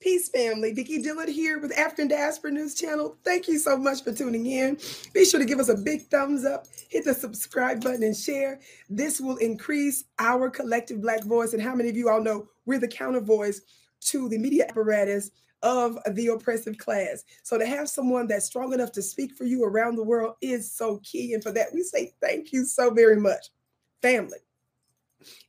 Peace family. Vicki Dillard here with African Diaspora News Channel. Thank you so much for tuning in. Be sure to give us a big thumbs up, hit the subscribe button, and share. This will increase our collective Black voice. And how many of you all know we're the counter voice to the media apparatus of the oppressive class? So to have someone that's strong enough to speak for you around the world is so key. And for that, we say thank you so very much, family.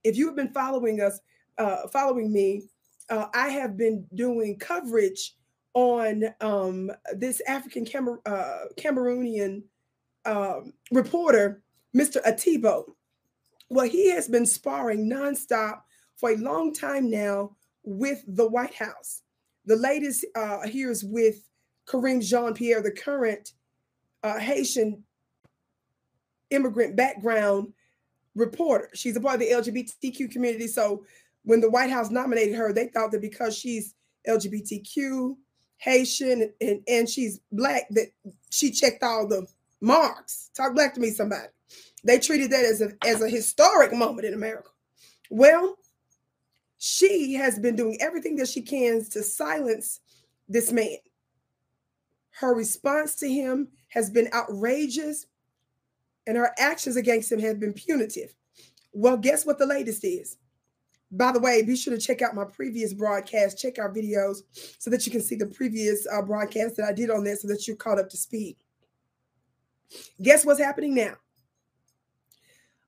If you have been following us, uh, following me, uh, I have been doing coverage on um, this African Camer- uh, Cameroonian um, reporter, Mr. Ateba. Well, he has been sparring nonstop for a long time now with the White House. The latest uh, here is with Karine Jean-Pierre, the current uh, Haitian immigrant background reporter. She's a part of the LGBTQ community. So when the White House nominated her, they thought that because she's LGBTQ, Haitian, and, and she's black, that she checked all the marks. Talk black to me, somebody. They treated that as a as a historic moment in America. Well, she has been doing everything that she can to silence this man. Her response to him has been outrageous, and her actions against him have been punitive. Well, guess what the latest is? By the way, be sure to check out my previous broadcast, check our videos so that you can see the previous uh, broadcast that I did on this so that you're caught up to speed. Guess what's happening now?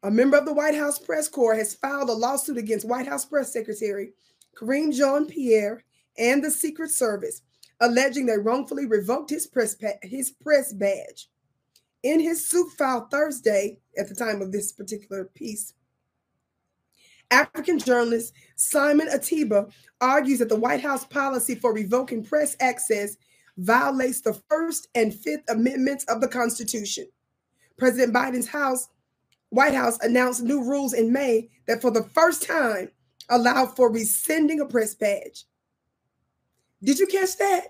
A member of the White House press corps has filed a lawsuit against White House press secretary Karine Jean-Pierre and the Secret Service, alleging they wrongfully revoked his press, his press badge. In his suit filed Thursday, at the time of this particular piece, African journalist Simon Ateba argues that the White House policy for revoking press access violates the First and Fifth Amendments of the Constitution. President Biden's House, White House announced new rules in May that for the first time allow for rescinding a press badge. Did you catch that?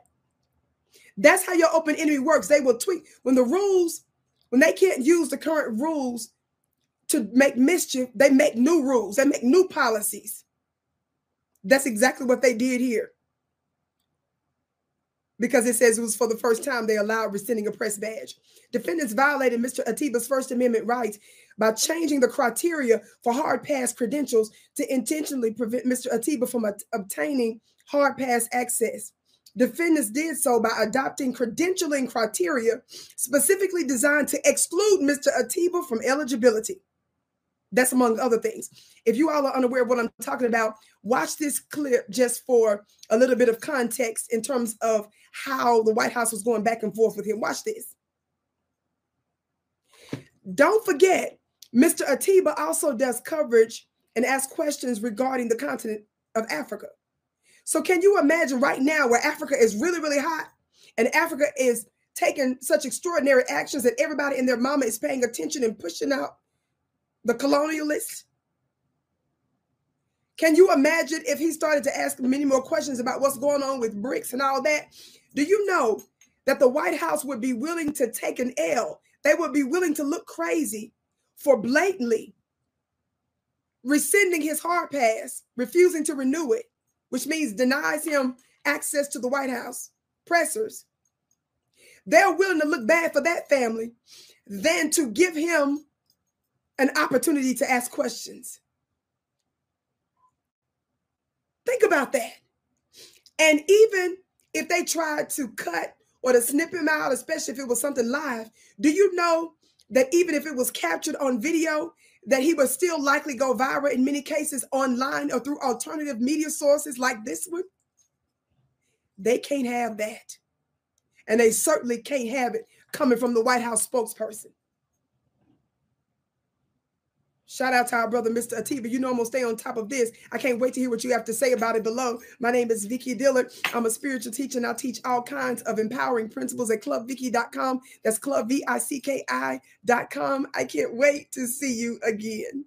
That's how your open enemy works. They will tweak when the rules, when they can't use the current rules to make mischief, they make new rules, they make new policies. That's exactly what they did here. Because it says it was for the first time they allowed rescinding a press badge. Defendants violated Mr. Ateba's First Amendment rights by changing the criteria for hard pass credentials to intentionally prevent Mr. Ateba from obtaining hard pass access. Defendants did so by adopting credentialing criteria specifically designed to exclude Mr. Ateba from eligibility. That's among other things. If you all are unaware of what I'm talking about, watch this clip just for a little bit of context in terms of how the White House was going back and forth with him. Watch this. Don't forget, Mr. Ateba also does coverage and asks questions regarding the continent of Africa. So, can you imagine right now where Africa is really, really hot and Africa is taking such extraordinary actions that everybody and their mama is paying attention and pushing out the colonialists? Can you imagine if he started to ask many more questions about what's going on with BRICS and all that? Do you know that the White House would be willing to take an L? They would be willing to look crazy for blatantly rescinding his hard pass, refusing to renew it, which means denies him access to the White House pressers. They're willing to look bad for that family than to give him an opportunity to ask questions. Think about that. And even if they tried to cut or to snip him out, especially if it was something live, do you know that even if it was captured on video, that he would still likely go viral in many cases online or through alternative media sources like this one? They can't have that. And they certainly can't have it coming from the White House spokesperson. Shout out to our brother, Mr. Ateba. You know I'm gonna stay on top of this. I can't wait to hear what you have to say about it below. My name is Vicki Dillard. I'm a spiritual teacher and I teach all kinds of empowering principles at clubvicki.com. That's club V-I-C-K-I.com. I can't wait to see you again.